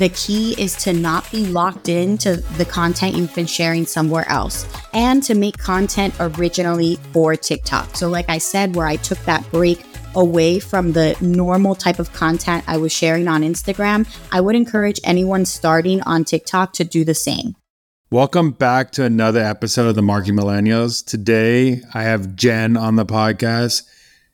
the key is to not be locked into the content you've been sharing somewhere else and to make content originally for TikTok. So, like I said, where I took that break away from the normal type of content I was sharing on Instagram, I would encourage anyone starting on TikTok to do the same. Welcome back to another episode of the Marketing Millennials. Today, I have Jen on the podcast.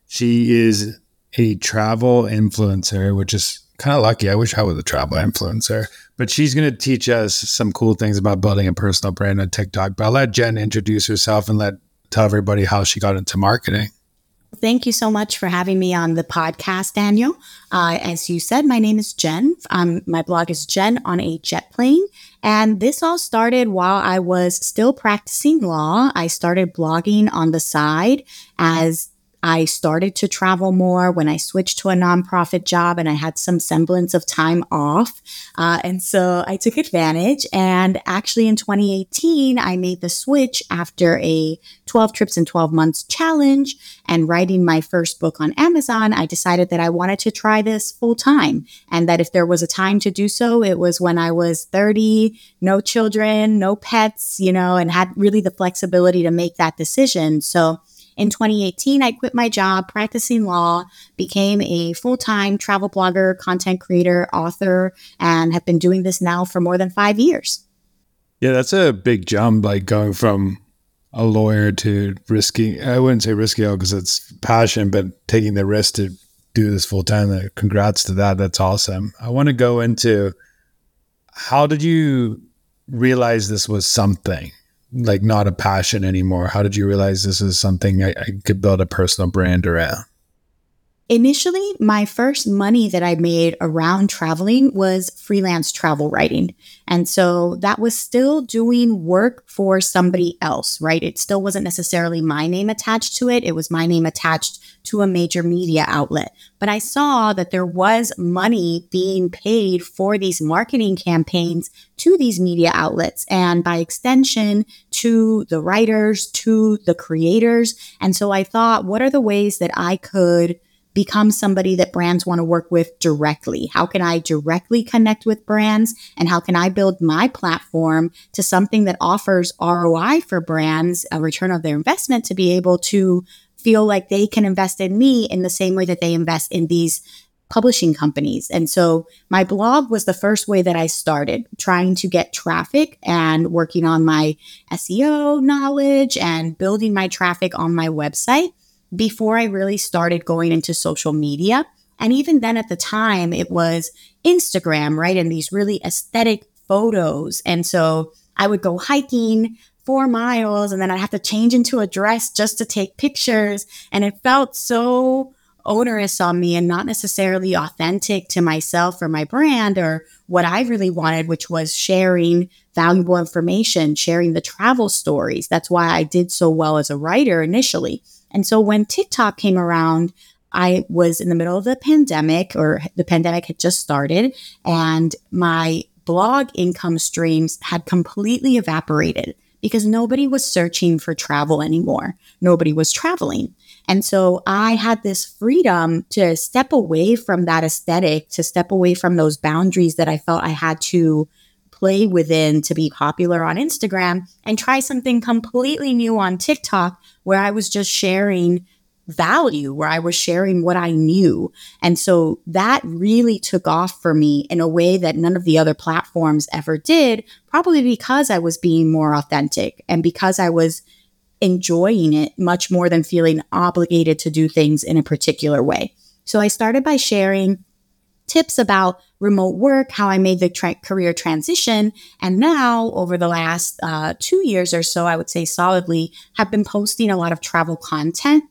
She is a travel influencer, which is kind of lucky. I wish I was a travel influencer, but she's going to teach us some cool things about building a personal brand on TikTok. But I'll let Jen introduce herself and let tell everybody how she got into marketing. Thank you so much for having me on the podcast, Daniel. Uh, as you said, my name is Jen. Um, my blog is Jen on a Jet Plane. And this all started while I was still practicing law. I started blogging on the side as I started to travel more when I switched to a nonprofit job and I had some semblance of time off. Uh, and so I took advantage. And actually, in 2018, I made the switch after a 12 trips in 12 months challenge and writing my first book on Amazon. I decided that I wanted to try this full time and that if there was a time to do so, it was when I was 30, no children, no pets, you know, and had really the flexibility to make that decision. So, in 2018, I quit my job practicing law, became a full time travel blogger, content creator, author, and have been doing this now for more than five years. Yeah, that's a big jump, like going from a lawyer to risking, I wouldn't say risky because it's passion, but taking the risk to do this full time. Congrats to that. That's awesome. I want to go into how did you realize this was something? Like not a passion anymore? How did you realize this is something I, I could build a personal brand around? Initially, my first money that I made around traveling was freelance travel writing. And so that was still doing work for somebody else, right? It still wasn't necessarily my name attached to it. It was my name attached to a major media outlet. But I saw that there was money being paid for these marketing campaigns to these media outlets and by extension to the writers, to the creators. And so I thought, what are the ways that I could become somebody that brands want to work with directly? How can I directly connect with brands? And how can I build my platform to something that offers ROI for brands, a return of their investment to be able to feel like they can invest in me in the same way that they invest in these publishing companies. And so my blog was the first way that I started trying to get traffic and working on my SEO knowledge and building my traffic on my website before I really started going into social media. And even then at the time, it was Instagram, right? And these really aesthetic photos. And so I would go hiking four miles and then I'd have to change into a dress just to take pictures. And it felt so onerous on me and not necessarily authentic to myself or my brand or what I really wanted, which was sharing valuable information, sharing the travel stories. That's why I did so well as a writer initially. And so when TikTok came around, I was in the middle of the pandemic, or the pandemic had just started, and my blog income streams had completely evaporated because nobody was searching for travel anymore. Nobody was traveling. And so I had this freedom to step away from that aesthetic, to step away from those boundaries that I felt I had to play within to be popular on Instagram and try something completely new on TikTok where I was just sharing value, where I was sharing what I knew. And so that really took off for me in a way that none of the other platforms ever did, probably because I was being more authentic and because I was enjoying it much more than feeling obligated to do things in a particular way. So I started by sharing tips about remote work, how I made the tra- career transition. And now, over the last uh, two years or so, I would say solidly, have been posting a lot of travel content,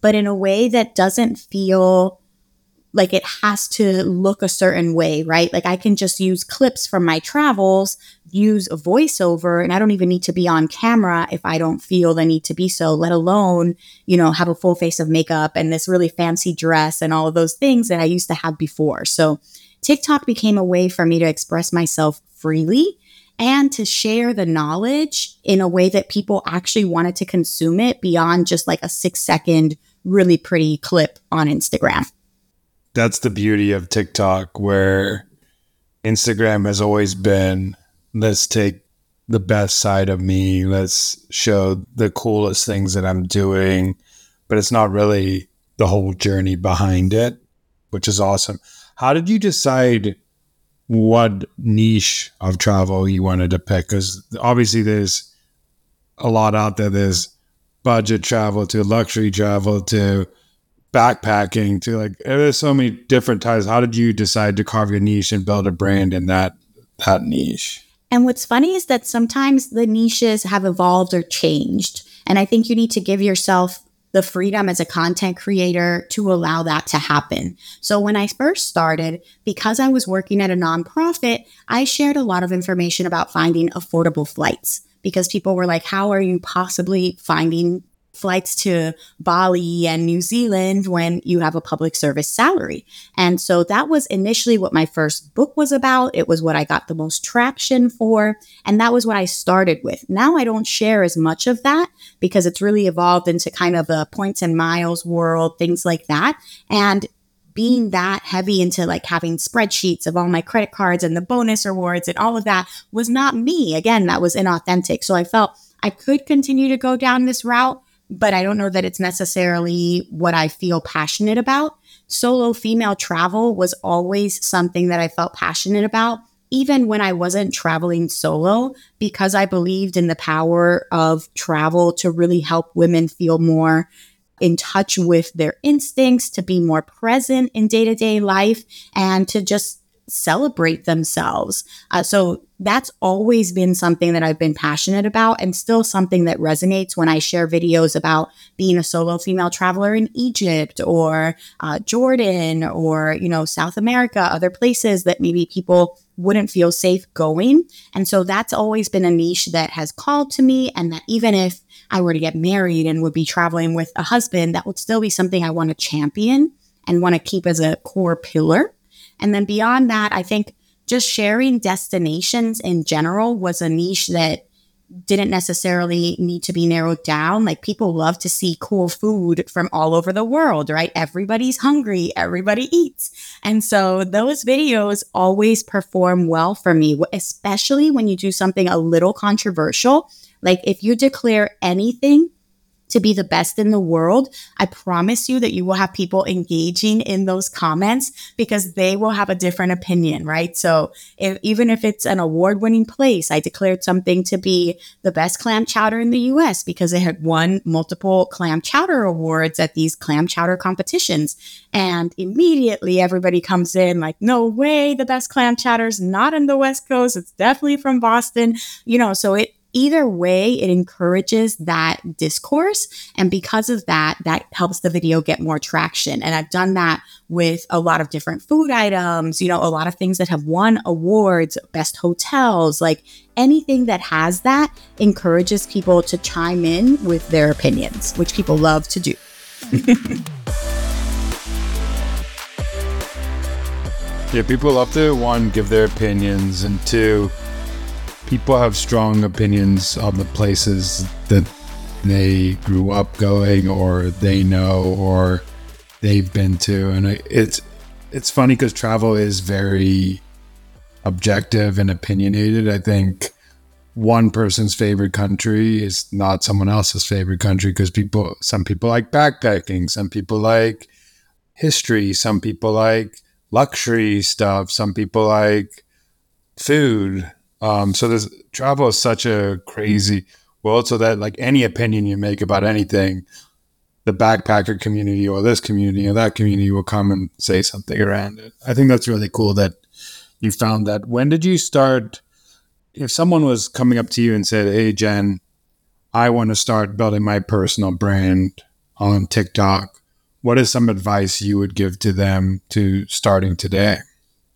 but in a way that doesn't feel like it has to look a certain way, right? Like I can just use clips from my travels, use a voiceover, and I don't even need to be on camera if I don't feel the need to be so, let alone, you know, have a full face of makeup and this really fancy dress and all of those things that I used to have before. So TikTok became a way for me to express myself freely and to share the knowledge in a way that people actually wanted to consume it beyond just like a six second, really pretty clip on Instagram that's the beauty of TikTok, where Instagram has always been let's take the best side of me, let's show the coolest things that I'm doing, but it's not really the whole journey behind it, which is awesome. How did you decide what niche of travel you wanted to pick? Because obviously, there's a lot out there. There's budget travel to luxury travel to backpacking to like eh, there's so many different types. How did you decide to carve your niche and build a brand in that that niche? And what's funny is that sometimes the niches have evolved or changed. And I think you need to give yourself the freedom as a content creator to allow that to happen. So when I first started, because I was working at a nonprofit, I shared a lot of information about finding affordable flights because people were like, how are you possibly finding flights to Bali and New Zealand when you have a public service salary. And so that was initially what my first book was about. It was what I got the most traction for. And that was what I started with. Now I don't share as much of that because it's really evolved into kind of a points and miles world, things like that. And being that heavy into like having spreadsheets of all my credit cards and the bonus rewards and all of that was not me. Again, that was inauthentic. So I felt I could continue to go down this route, but I don't know that it's necessarily what I feel passionate about. Solo female travel was always something that I felt passionate about, even when I wasn't traveling solo, because I believed in the power of travel to really help women feel more in touch with their instincts, to be more present in day to day life, and to just celebrate themselves. Uh, so that's always been something that I've been passionate about and still something that resonates when I share videos about being a solo female traveler in Egypt or uh, Jordan or, you know, South America, other places that maybe people wouldn't feel safe going. And so that's always been a niche that has called to me. And that even if I were to get married and would be traveling with a husband, that would still be something I want to champion and want to keep as a core pillar. And then beyond that, I think just sharing destinations in general was a niche that didn't necessarily need to be narrowed down. Like people love to see cool food from all over the world, right? Everybody's hungry, everybody eats. And so those videos always perform well for me, especially when you do something a little controversial. Like if you declare anything to be the best in the world, I promise you that you will have people engaging in those comments because they will have a different opinion, right? So if, even if it's an award winning place, I declared something to be the best clam chowder in the US because it had won multiple clam chowder awards at these clam chowder competitions. And immediately everybody comes in like, no way, the best clam chowder's not in the West Coast. It's definitely from Boston. You know, so it either way, it encourages that discourse. And because of that, that helps the video get more traction. And I've done that with a lot of different food items, you know, a lot of things that have won awards, best hotels, like anything that has that encourages people to chime in with their opinions, which people love to do. yeah, people love to one give their opinions and two people have strong opinions on the places that they grew up going or they know or they've been to and it's it's funny because travel is very objective and opinionated. I think one person's favorite country is not someone else's favorite country because people some people like backpacking some people like history some people like luxury stuff some people like food um, so there's travel is such a crazy world. So that like any opinion you make about anything, the backpacker community or this community or that community will come and say something around it. I think that's really cool that you found that. When did you start? If someone was coming up to you and said, "Hey, Jen, I want to start building my personal brand on TikTok," what is some advice you would give to them to starting today?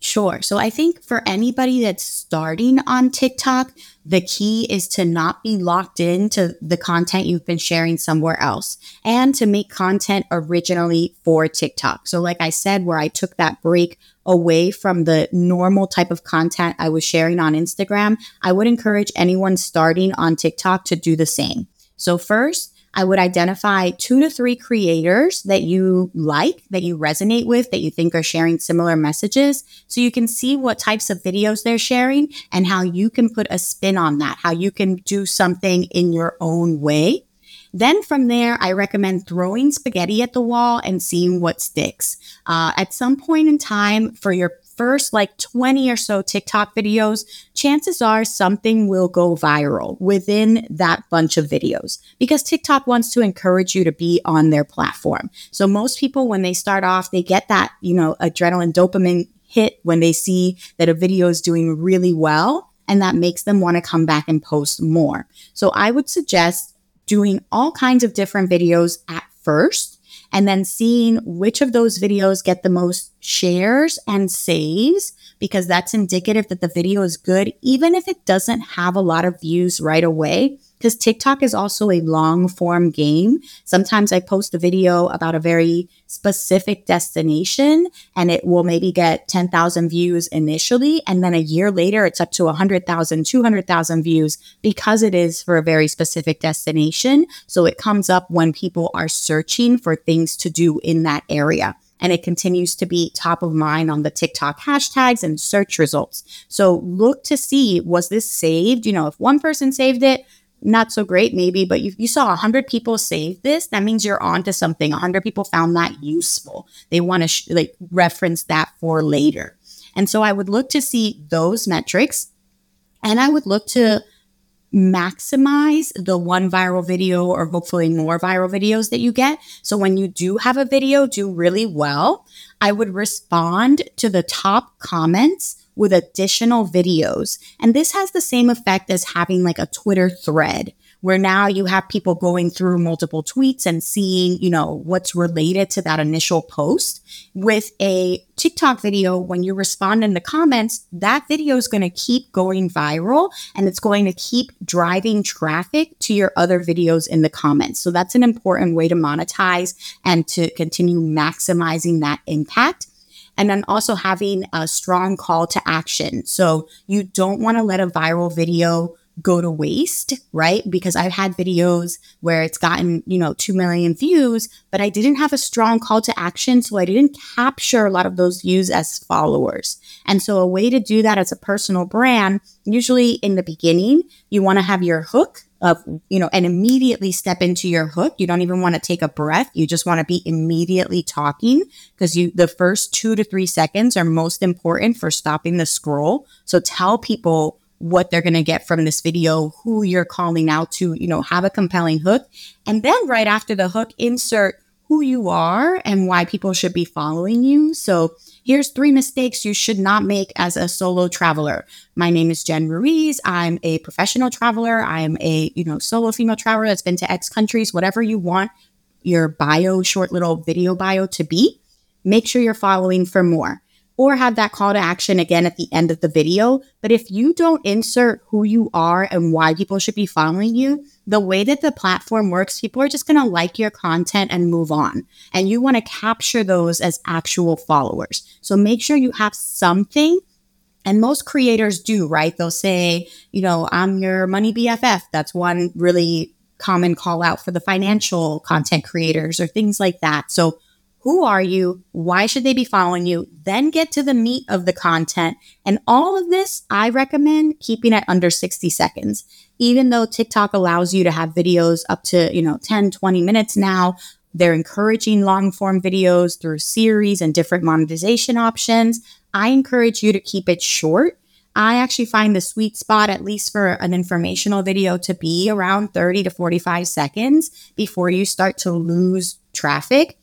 Sure. So I think for anybody that's starting on TikTok, the key is to not be locked into the content you've been sharing somewhere else and to make content originally for TikTok. So, like I said, where I took that break away from the normal type of content I was sharing on Instagram, I would encourage anyone starting on TikTok to do the same. So, first, I would identify two to three creators that you like, that you resonate with, that you think are sharing similar messages. So you can see what types of videos they're sharing and how you can put a spin on that, how you can do something in your own way. Then from there, I recommend throwing spaghetti at the wall and seeing what sticks. Uh, at some point in time for your first like 20 or so TikTok videos, chances are something will go viral within that bunch of videos because TikTok wants to encourage you to be on their platform. So most people, when they start off, they get that, you know, adrenaline dopamine hit when they see that a video is doing really well. And that makes them want to come back and post more. So I would suggest doing all kinds of different videos at first and then seeing which of those videos get the most shares and saves because that's indicative that the video is good, even if it doesn't have a lot of views right away because TikTok is also a long form game. Sometimes I post a video about a very specific destination and it will maybe get 10,000 views initially. And then a year later, it's up to 100,000, 200,000 views because it is for a very specific destination. So it comes up when people are searching for things to do in that area and it continues to be top of mind on the TikTok hashtags and search results. So look to see was this saved? You know, if one person saved it, not so great maybe but you, you saw 100 people save this that means you're on to something. 100 people found that useful. They want to sh- like reference that for later. And so i would look to see those metrics and i would look to maximize the one viral video or hopefully more viral videos that you get. So when you do have a video do really well i would respond to the top comments with additional videos. And this has the same effect as having like a Twitter thread where now you have people going through multiple tweets and seeing, you know, what's related to that initial post. With a TikTok video, when you respond in the comments, that video is going to keep going viral and it's going to keep driving traffic to your other videos in the comments. So that's an important way to monetize and to continue maximizing that impact and then also having a strong call to action. So you don't want to let a viral video go to waste, right? Because I've had videos where it's gotten, you know, 2 million views, but I didn't have a strong call to action. So I didn't capture a lot of those views as followers. And so a way to do that as a personal brand, usually in the beginning, you want to have your hook of, you know, and immediately step into your hook. You don't even want to take a breath. You just want to be immediately talking because you, the first two to three seconds are most important for stopping the scroll. So tell people what they're going to get from this video, who you're calling out to, you know, have a compelling hook. And then right after the hook, insert who you are and why people should be following you. So here's three mistakes you should not make as a solo traveler. My name is Jen Ruiz. I'm a professional traveler. I'm a, you know, solo female traveler that's been to X countries, whatever you want your bio, short little video bio to be. Make sure you're following for more or have that call to action again at the end of the video. But if you don't insert who you are and why people should be following you, the way that the platform works, people are just going to like your content and move on. And you want to capture those as actual followers. So make sure you have something. And most creators do, right? They'll say, you know, I'm your money BFF. That's one really common call out for the financial content creators or things like that. So who are you? Why should they be following you? Then get to the meat of the content. And all of this, I recommend keeping it under 60 seconds. Even though TikTok allows you to have videos up to, you know, 10, 20 minutes now, they're encouraging long form videos through series and different monetization options. I encourage you to keep it short. I actually find the sweet spot, at least for an informational video, to be around 30 to 45 seconds before you start to lose traffic.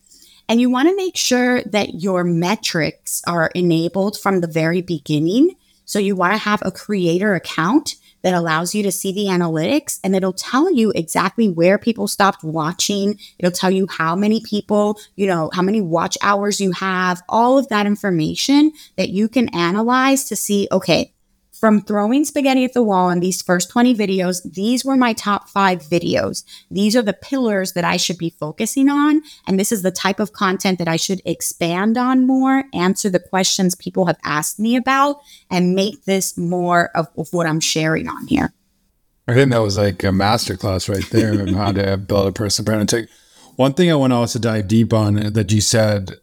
And you want to make sure that your metrics are enabled from the very beginning. So you want to have a creator account that allows you to see the analytics and it'll tell you exactly where people stopped watching. It'll tell you how many people, you know, how many watch hours you have, all of that information that you can analyze to see, okay, from throwing spaghetti at the wall in these first 20 videos, these were my top five videos. These are the pillars that I should be focusing on. And this is the type of content that I should expand on more, answer the questions people have asked me about, and make this more of, of what I'm sharing on here. I think that was like a masterclass right there on how to build a personal brand. take one thing I want to also dive deep on that you said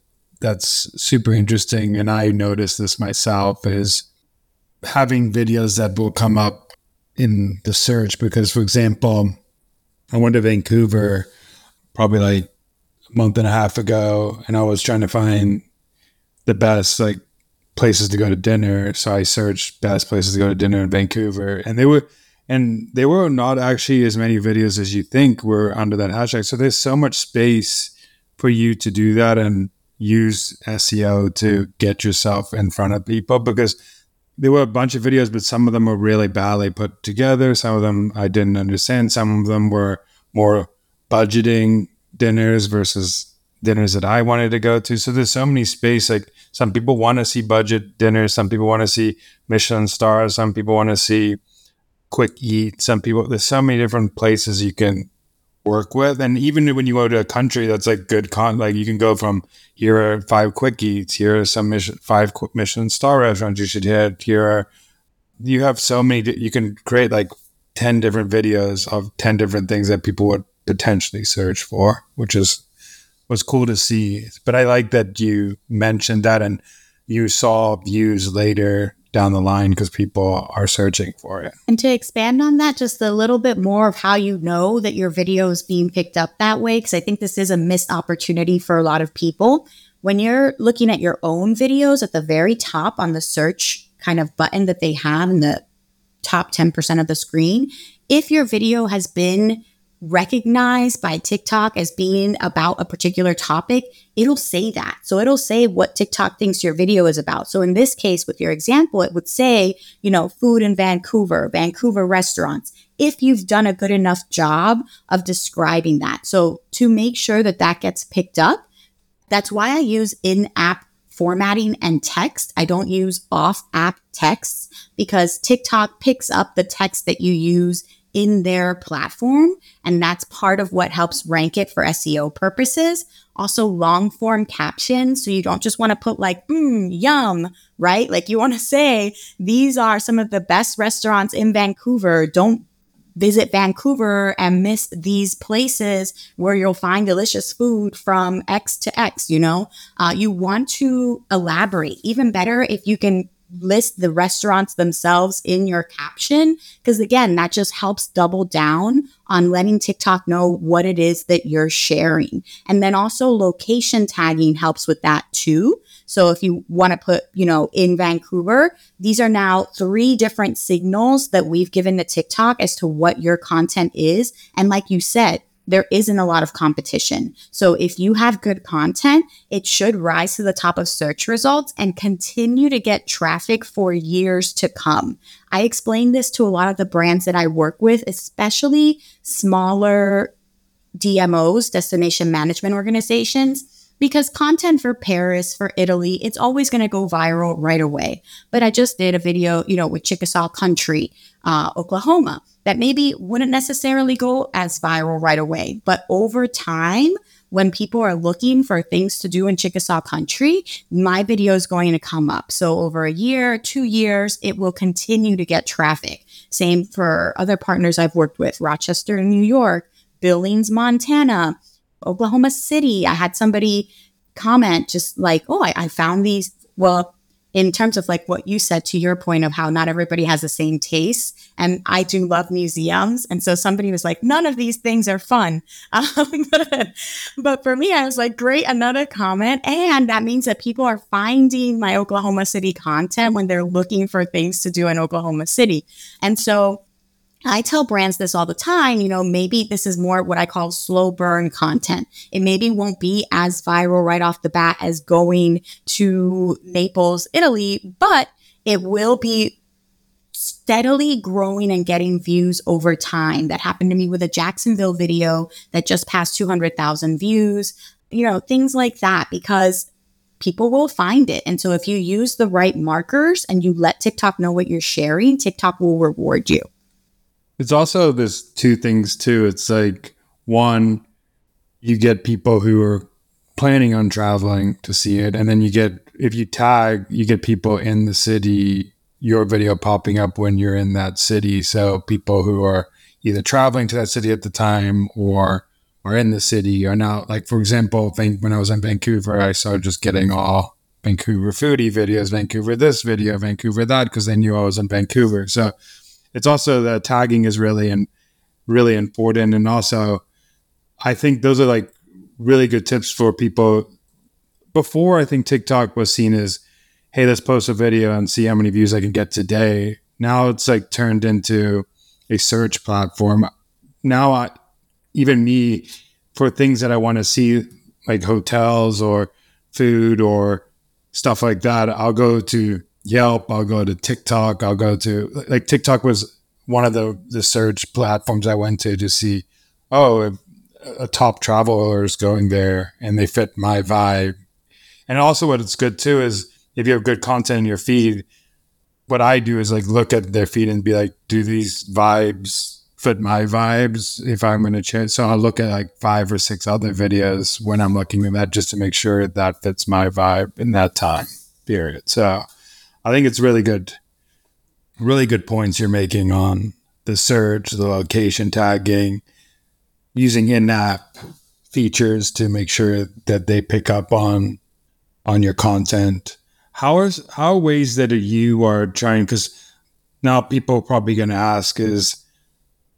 that's super interesting, and I noticed this myself is having videos that will come up in the search because, for example, I went to Vancouver probably like a month and a half ago, and I was trying to find the best like places to go to dinner. So I searched best places to go to dinner in Vancouver, and they were and there were not actually as many videos as you think were under that hashtag. So there's so much space for you to do that and use SEO to get yourself in front of people because there were a bunch of videos, but some of them were really badly put together. Some of them I didn't understand. Some of them were more budgeting dinners versus dinners that I wanted to go to. So there's so many space. Like some people want to see budget dinners, some people want to see Michelin stars, some people want to see quick eat. Some people there's so many different places you can work with. And even when you go to a country that's like good con, like you can go from here are five quick eats, here are some mission, five Michelin star restaurants you should hit. Here are you have so many. You can create like ten different videos of ten different things that people would potentially search for, which is was cool to see. But I like that you mentioned that and you saw views later down the line because people are searching for it. And to expand on that just a little bit more of how you know that your video is being picked up that way, because I think this is a missed opportunity for a lot of people. When you're looking at your own videos at the very top on the search kind of button that they have in the top 10% of the screen, if your video has been recognized by TikTok as being about a particular topic, it'll say that. So it'll say what TikTok thinks your video is about. So in this case, with your example, it would say, you know, food in Vancouver, Vancouver restaurants, if you've done a good enough job of describing that. So to make sure that that gets picked up, that's why I use in app formatting and text. I don't use off app texts because TikTok picks up the text that you use in their platform. And that's part of what helps rank it for SEO purposes. Also, long form captions. So you don't just want to put like, mm, yum, right? Like you want to say, these are some of the best restaurants in Vancouver. Don't visit Vancouver and miss these places where you'll find delicious food from X to X, you know? Uh, you want to elaborate. Even better if you can list the restaurants themselves in your caption. Because again, that just helps double down on letting TikTok know what it is that you're sharing. And then also location tagging helps with that too. So if you want to put, you know, in Vancouver, these are now three different signals that we've given to TikTok as to what your content is. And like you said, there isn't a lot of competition. So if you have good content, it should rise to the top of search results and continue to get traffic for years to come. I explain this to a lot of the brands that I work with, especially smaller DMOs, destination management organizations because content for Paris, for Italy, it's always going to go viral right away. But I just did a video, you know, with Chickasaw Country, uh, Oklahoma, that maybe wouldn't necessarily go as viral right away. But over time, when people are looking for things to do in Chickasaw country, my video is going to come up. So over a year, two years, it will continue to get traffic. Same for other partners I've worked with, Rochester, New York, Billings, Montana, Oklahoma City. I had somebody comment just like, oh, I, I found these. Well, in terms of like what you said to your point of how not everybody has the same taste. And I do love museums. And so somebody was like, none of these things are fun. Um, but for me, I was like, great, another comment. And that means that people are finding my Oklahoma City content when they're looking for things to do in Oklahoma City. And so I tell brands this all the time, you know, maybe this is more what I call slow burn content. It maybe won't be as viral right off the bat as going to Naples, Italy, but it will be steadily growing and getting views over time. That happened to me with a Jacksonville video that just passed 200,000 views, you know, things like that, because people will find it. And so if you use the right markers and you let TikTok know what you're sharing, TikTok will reward you. It's also there's two things too. It's like one, you get people who are planning on traveling to see it, and then you get if you tag, you get people in the city, your video popping up when you're in that city. So people who are either traveling to that city at the time or are in the city are now like for example, when I was in Vancouver, I started just getting all Vancouver foodie videos, Vancouver this video, Vancouver that, because they knew I was in Vancouver. So it's also the tagging is really and really important, and also I think those are like really good tips for people. Before I think TikTok was seen as, hey, let's post a video and see how many views I can get today. Now it's like turned into a search platform. Now, I, even me, for things that I want to see, like hotels or food or stuff like that, I'll go to Yelp, I'll go to TikTok, I'll go to like TikTok was one of the the search platforms I went to to see, oh, a top traveler is going there and they fit my vibe. And also, what it's good too is if you have good content in your feed, what I do is like look at their feed and be like, do these vibes fit my vibes if I'm going to change? So I'll look at like five or six other videos when I'm looking at that just to make sure that fits my vibe in that time period. So I think it's really good, really good points you're making on the search, the location tagging, using in-app features to make sure that they pick up on on your content. How are how are ways that you are trying? Because now people are probably going to ask is,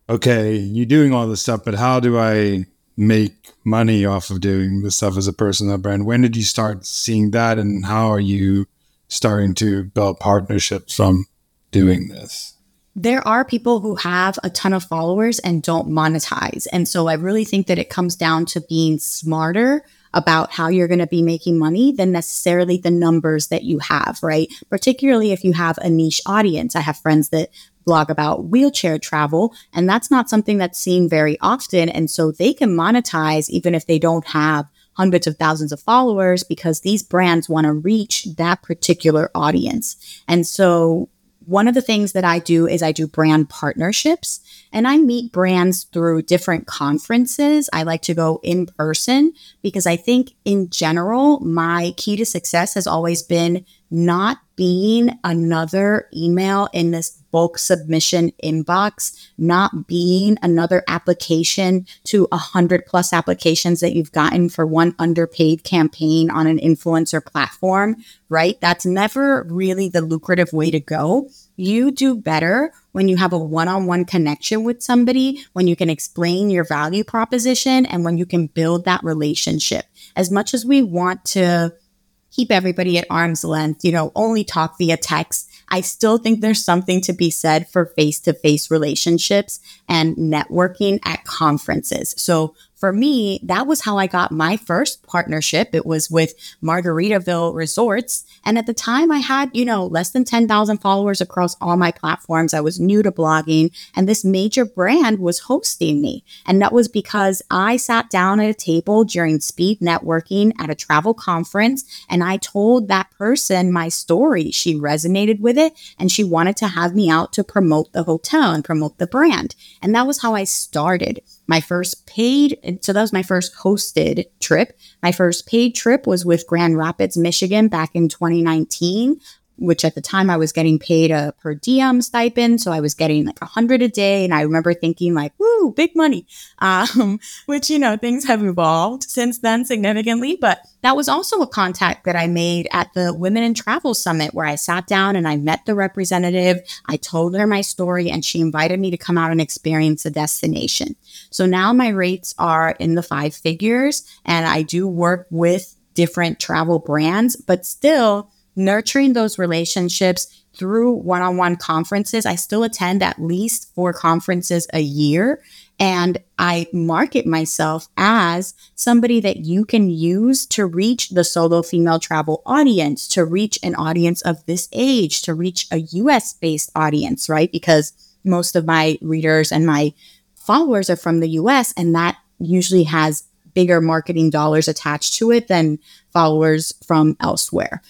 okay, you're doing all this stuff, but how do I make money off of doing this stuff as a personal brand? When did you start seeing that, and how are you starting to build partnerships from doing this? there are people who have a ton of followers and don't monetize. And so I really think that it comes down to being smarter about how you're going to be making money than necessarily the numbers that you have, right? Particularly if you have a niche audience. I have friends that blog about wheelchair travel, and that's not something that's seen very often. And so they can monetize even if they don't have hundreds of thousands of followers because these brands want to reach that particular audience. And so one of the things that I do is I do brand partnerships and I meet brands through different conferences. I like to go in person because I think in general, my key to success has always been not being another email in this bulk submission inbox, not being another application to a hundred plus applications that you've gotten for one underpaid campaign on an influencer platform, right? That's never really the lucrative way to go. You do better when you have a one on one connection with somebody, when you can explain your value proposition, and when you can build that relationship. As much as we want to keep everybody at arm's length, you know, only talk via text. I still think there's something to be said for face to face relationships and networking at conferences. So for me, that was how I got my first partnership. It was with Margaritaville Resorts. And at the time, I had, you know, less than 10,000 followers across all my platforms. I was new to blogging, and this major brand was hosting me. And that was because I sat down at a table during speed networking at a travel conference, and I told that person my story. She resonated with it, and she wanted to have me out to promote the hotel and promote the brand. And that was how I started. My first paid, so that was my first hosted trip. My first paid trip was with Grand Rapids, Michigan back in 2019 which at the time I was getting paid a per diem stipend. So I was getting like a hundred a day. And I remember thinking like, woo, big money. Um, which, you know, things have evolved since then significantly. But that was also a contact that I made at the Women in Travel Summit where I sat down and I met the representative. I told her my story and she invited me to come out and experience the destination. So now my rates are in the five figures and I do work with different travel brands, but still nurturing those relationships, through one on one conferences. I still attend at least four conferences a year. And I market myself as somebody that you can use to reach the solo female travel audience, to reach an audience of this age, to reach a US based audience, right? Because most of my readers and my followers are from the US, and that usually has bigger marketing dollars attached to it than followers from elsewhere,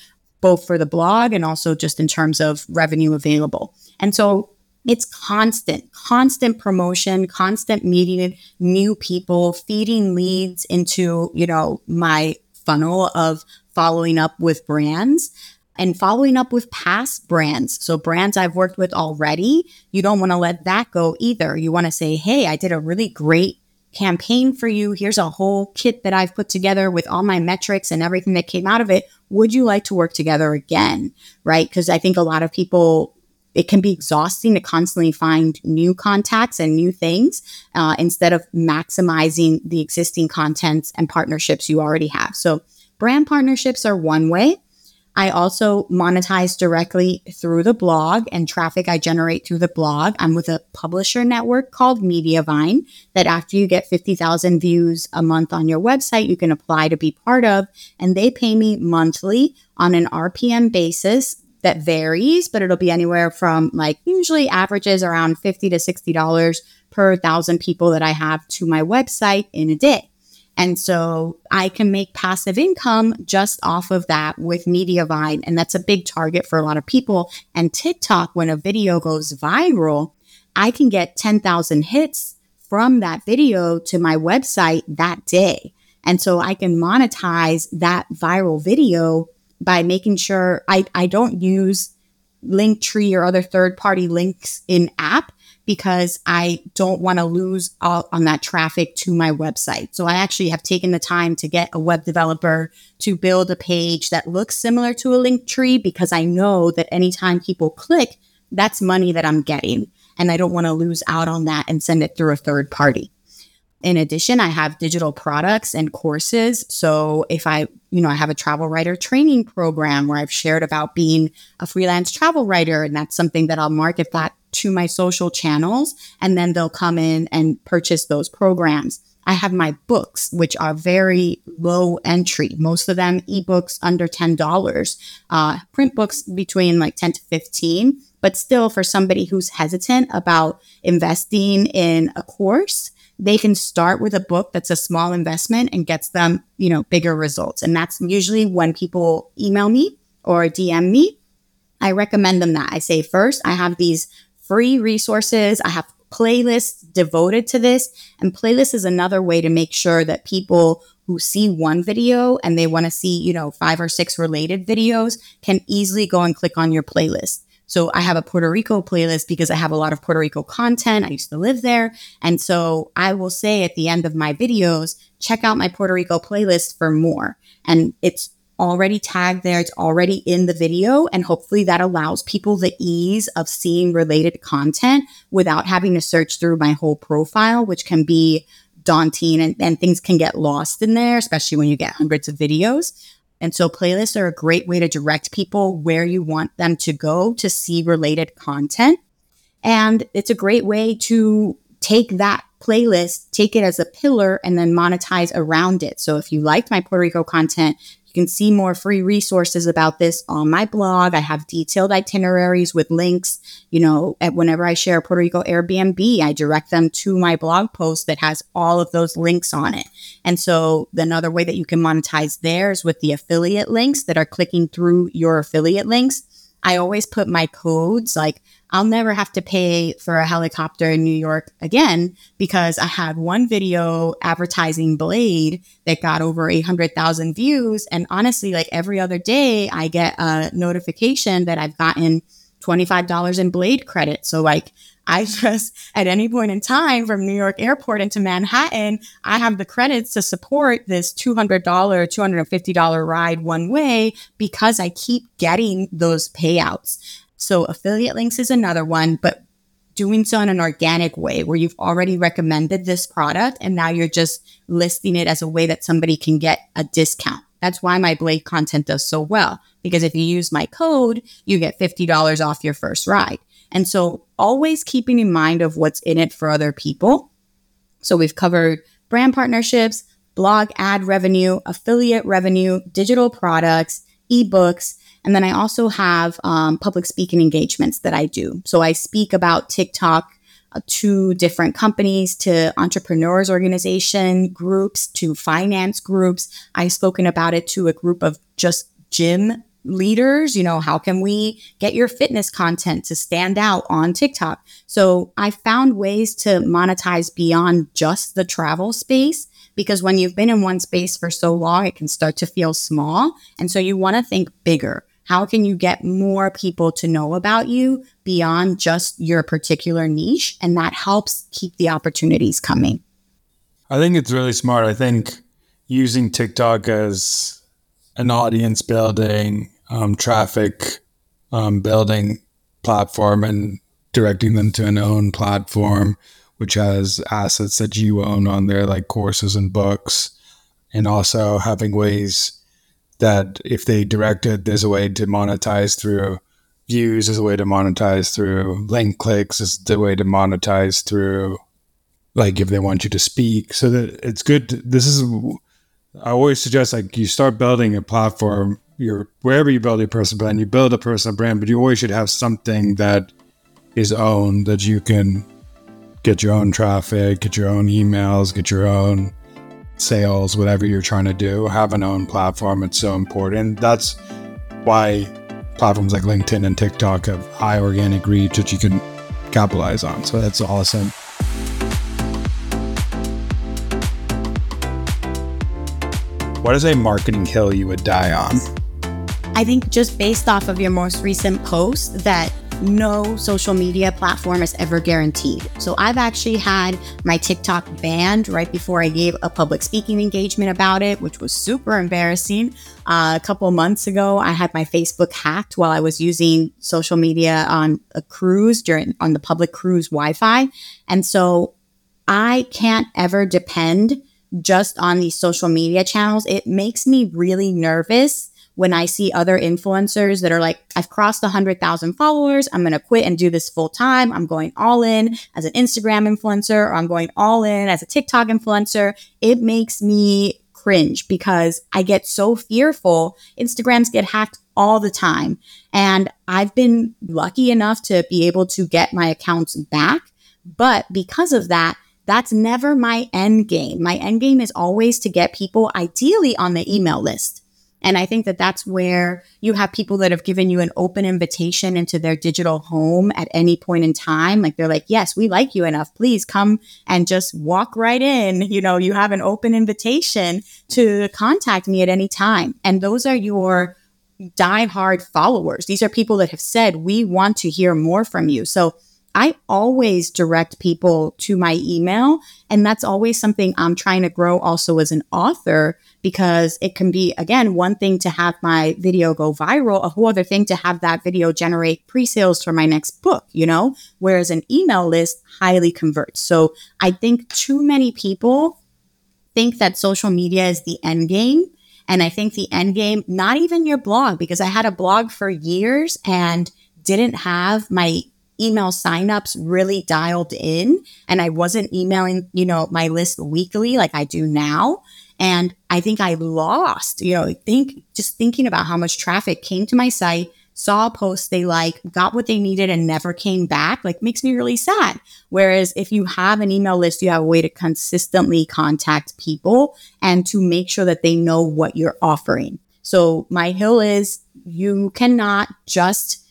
both for the blog and also just in terms of revenue available. And so it's constant, constant promotion, constant meeting new people, feeding leads into, you know, my funnel of following up with brands and following up with past brands. So brands I've worked with already, you don't want to let that go either. You want to say, Hey, I did a really great campaign for you. Here's a whole kit that I've put together with all my metrics and everything that came out of it. Would you like to work together again? Right. Cause I think a lot of people, it can be exhausting to constantly find new contacts and new things uh, instead of maximizing the existing contents and partnerships you already have. So brand partnerships are one way. I also monetize directly through the blog and traffic I generate through the blog. I'm with a publisher network called Mediavine that after you get 50,000 views a month on your website, you can apply to be part of. And they pay me monthly on an RPM basis that varies, but it'll be anywhere from like usually averages around 50 to $60 per thousand people that I have to my website in a day. And so I can make passive income just off of that with Mediavine. And that's a big target for a lot of people. And TikTok, when a video goes viral, I can get 10,000 hits from that video to my website that day. And so I can monetize that viral video by making sure I, I don't use Linktree or other third party links in app because I don't want to lose out on that traffic to my website. So I actually have taken the time to get a web developer to build a page that looks similar to a link tree because I know that anytime people click, that's money that I'm getting. And I don't want to lose out on that and send it through a third party. In addition, I have digital products and courses. So if I, you know, I have a travel writer training program where I've shared about being a freelance travel writer, and that's something that I'll market that to my social channels, and then they'll come in and purchase those programs. I have my books, which are very low entry, most of them ebooks under $10, uh, print books between like 10 to 15. But still, for somebody who's hesitant about investing in a course, they can start with a book that's a small investment and gets them, you know, bigger results. And that's usually when people email me or DM me. I recommend them that. I say, first, I have these free resources. I have playlists devoted to this. And playlist is another way to make sure that people who see one video and they want to see, you know, five or six related videos can easily go and click on your playlist. So I have a Puerto Rico playlist because I have a lot of Puerto Rico content. I used to live there. And so I will say at the end of my videos, check out my Puerto Rico playlist for more. And it's already tagged there. It's already in the video. And hopefully that allows people the ease of seeing related content without having to search through my whole profile, which can be daunting and, and things can get lost in there, especially when you get hundreds of videos. And so playlists are a great way to direct people where you want them to go to see related content. And it's a great way to take that playlist, take it as a pillar, and then monetize around it. So if you liked my Puerto Rico content, you can see more free resources about this on my blog. I have detailed itineraries with links. You know, at whenever I share Puerto Rico Airbnb, I direct them to my blog post that has all of those links on it. And so another way that you can monetize there is with the affiliate links that are clicking through your affiliate links. I always put my codes like I'll never have to pay for a helicopter in New York again because I had one video advertising Blade that got over 800,000 views. And honestly, like every other day, I get a notification that I've gotten $25 in Blade credit. So, like, I just, at any point in time from New York airport into Manhattan, I have the credits to support this $200, $250 ride one way because I keep getting those payouts. So affiliate links is another one, but doing so in an organic way where you've already recommended this product and now you're just listing it as a way that somebody can get a discount. That's why my Blade content does so well. Because if you use my code, you get $50 off your first ride. And so always keeping in mind of what's in it for other people. So we've covered brand partnerships, blog ad revenue, affiliate revenue, digital products, ebooks, and then I also have um, public speaking engagements that I do. So I speak about TikTok uh, to different companies, to entrepreneurs organization groups, to finance groups. I've spoken about it to a group of just gym leaders you know how can we get your fitness content to stand out on tiktok so i found ways to monetize beyond just the travel space because when you've been in one space for so long it can start to feel small and so you want to think bigger how can you get more people to know about you beyond just your particular niche? And that helps keep the opportunities coming. I think it's really smart. I think using tiktok as an audience building um, traffic um, building platform and directing them to an own platform which has assets that you own on there like courses and books and also having ways that if they direct it there's a way to monetize through views there's a way to monetize through link clicks there's a way to monetize through like if they want you to speak. So that it's good to, this is i always suggest like you start building a platform You're wherever you build your personal brand, you build a personal brand, but you always should have something that is owned that you can get your own traffic, get your own emails, get your own sales, whatever you're trying to do. Have an own platform. It's so important. That's why platforms like LinkedIn and TikTok have high organic reach that you can capitalize on. So that's awesome. What is a marketing hill you would die on? I think just based off of your most recent post that no social media platform is ever guaranteed. So I've actually had my TikTok banned right before I gave a public speaking engagement about it, which was super embarrassing. Uh, a couple months ago, I had my Facebook hacked while I was using social media on a cruise during on the public cruise Wi-Fi, and so I can't ever depend just on these social media channels. It makes me really nervous when I see other influencers that are like, I've crossed 100,000 followers. I'm going to quit and do this full time. I'm going all in as an Instagram influencer or I'm going all in as a TikTok influencer. It makes me cringe because I get so fearful. Instagrams get hacked all the time. And I've been lucky enough to be able to get my accounts back. But because of that, that's never my end game. My end game is always to get people ideally on the email list. And I think that that's where you have people that have given you an open invitation into their digital home at any point in time. Like they're like, yes, we like you enough. Please come and just walk right in. You know, you have an open invitation to contact me at any time. And those are your die-hard followers. These are people that have said, we want to hear more from you. So I always direct people to my email. And that's always something I'm trying to grow also as an author because it can be, again, one thing to have my video go viral, a whole other thing to have that video generate pre sales for my next book, you know? Whereas an email list highly converts. So I think too many people think that social media is the end game. And I think the end game, not even your blog, because I had a blog for years and didn't have my email signups really dialed in and I wasn't emailing, you know, my list weekly like I do now. And I think I lost, you know, think just thinking about how much traffic came to my site, saw a post they like, got what they needed and never came back, like makes me really sad. Whereas if you have an email list, you have a way to consistently contact people and to make sure that they know what you're offering. So my hill is you cannot just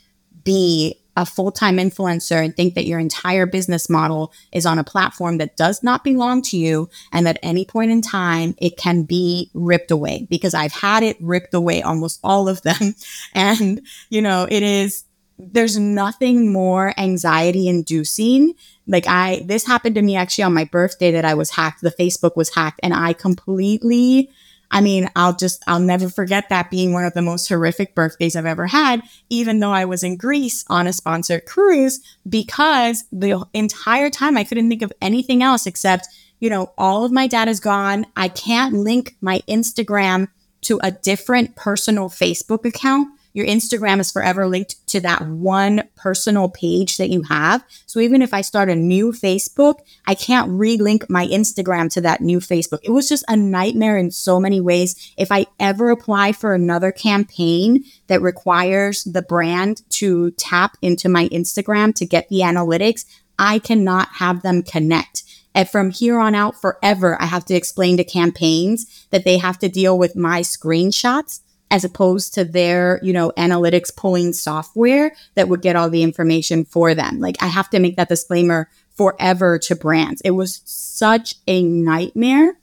be a full time influencer and think that your entire business model is on a platform that does not belong to you and at any point in time it can be ripped away because I've had it ripped away, almost all of them. And, you know, it is, there's nothing more anxiety inducing. Like I, this happened to me actually on my birthday that I was hacked. The Facebook was hacked and I completely, I mean, I'll just, I'll never forget that being one of the most horrific birthdays I've ever had, even though I was in Greece on a sponsored cruise, because the entire time I couldn't think of anything else except, you know, all of my data is gone. I can't link my Instagram to a different personal Facebook account, your Instagram is forever linked to that one personal page that you have. So even if I start a new Facebook, I can't relink my Instagram to that new Facebook. It was just a nightmare in so many ways. If I ever apply for another campaign that requires the brand to tap into my Instagram to get the analytics, I cannot have them connect. And from here on out, forever, I have to explain to campaigns that they have to deal with my screenshots as opposed to their, you know, analytics pulling software that would get all the information for them. Like I have to make that disclaimer forever to brands. It was such a nightmare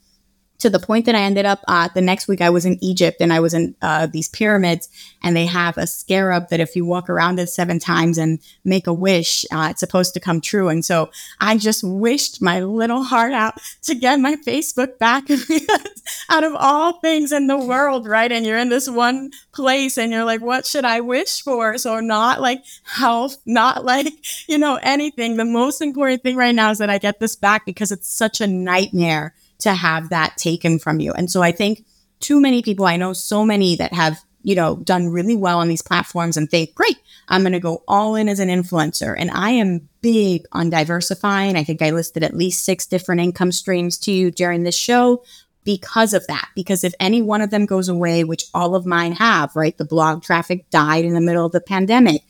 to the point that I ended up uh, the next week I was in Egypt and I was in uh, these pyramids and they have a scarab that if you walk around it seven times and make a wish, uh, it's supposed to come true. And so I just wished my little heart out to get my Facebook back out of all things in the world, right? And you're in this one place and you're like, what should I wish for? So not like health, not like, you know, anything. The most important thing right now is that I get this back because it's such a nightmare to have that taken from you. And so I think too many people, I know so many that have, you know, done really well on these platforms and think, great, I'm going to go all in as an influencer. And I am big on diversifying. I think I listed at least six different income streams to you during this show because of that. Because if any one of them goes away, which all of mine have, right? The blog traffic died in the middle of the pandemic.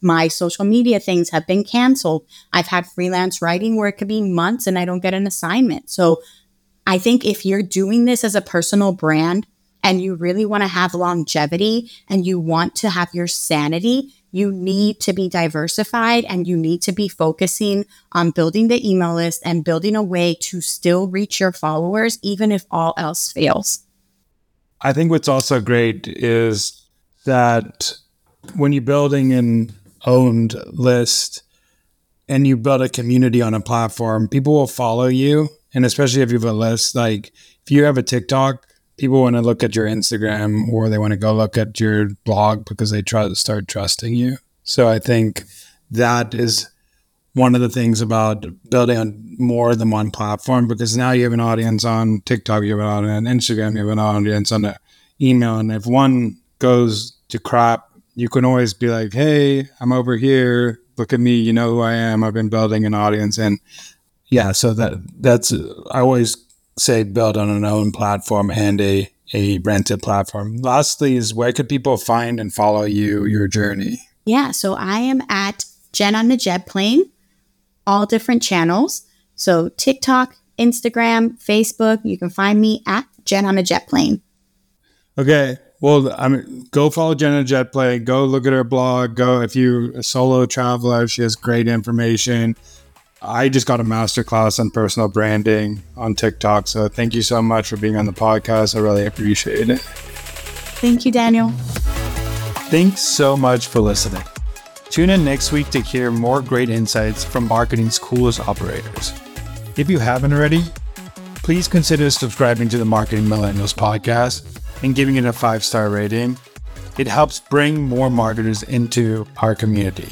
My social media things have been canceled. I've had freelance writing where it could be months and I don't get an assignment. So I think if you're doing this as a personal brand and you really want to have longevity and you want to have your sanity, you need to be diversified and you need to be focusing on building the email list and building a way to still reach your followers, even if all else fails. I think what's also great is that when you're building an owned list and you build a community on a platform, people will follow you and especially if you have a list, like if you have a TikTok, people want to look at your Instagram or they want to go look at your blog because they try to start trusting you. So I think that is one of the things about building on more than one platform because now you have an audience on TikTok, you have an audience on Instagram, you have an audience on the email. And if one goes to crap, you can always be like, hey, I'm over here. Look at me. You know who I am. I've been building an audience. And yeah, so that that's I always say build on an own platform and a a rented platform. Lastly, is where could people find and follow you your journey? Yeah, so I am at Jen on the jet plane, all different channels. So TikTok, Instagram, Facebook. You can find me at Jen on a jet plane. Okay. Well, I mean, go follow Jen on the jet plane. Go look at her blog. Go if you're a solo traveler. She has great information. I just got a masterclass on personal branding on TikTok. So thank you so much for being on the podcast. I really appreciate it. Thank you, Daniel. Thanks so much for listening. Tune in next week to hear more great insights from marketing's coolest operators. If you haven't already, please consider subscribing to the Marketing Millennials podcast and giving it a five star rating. It helps bring more marketers into our community.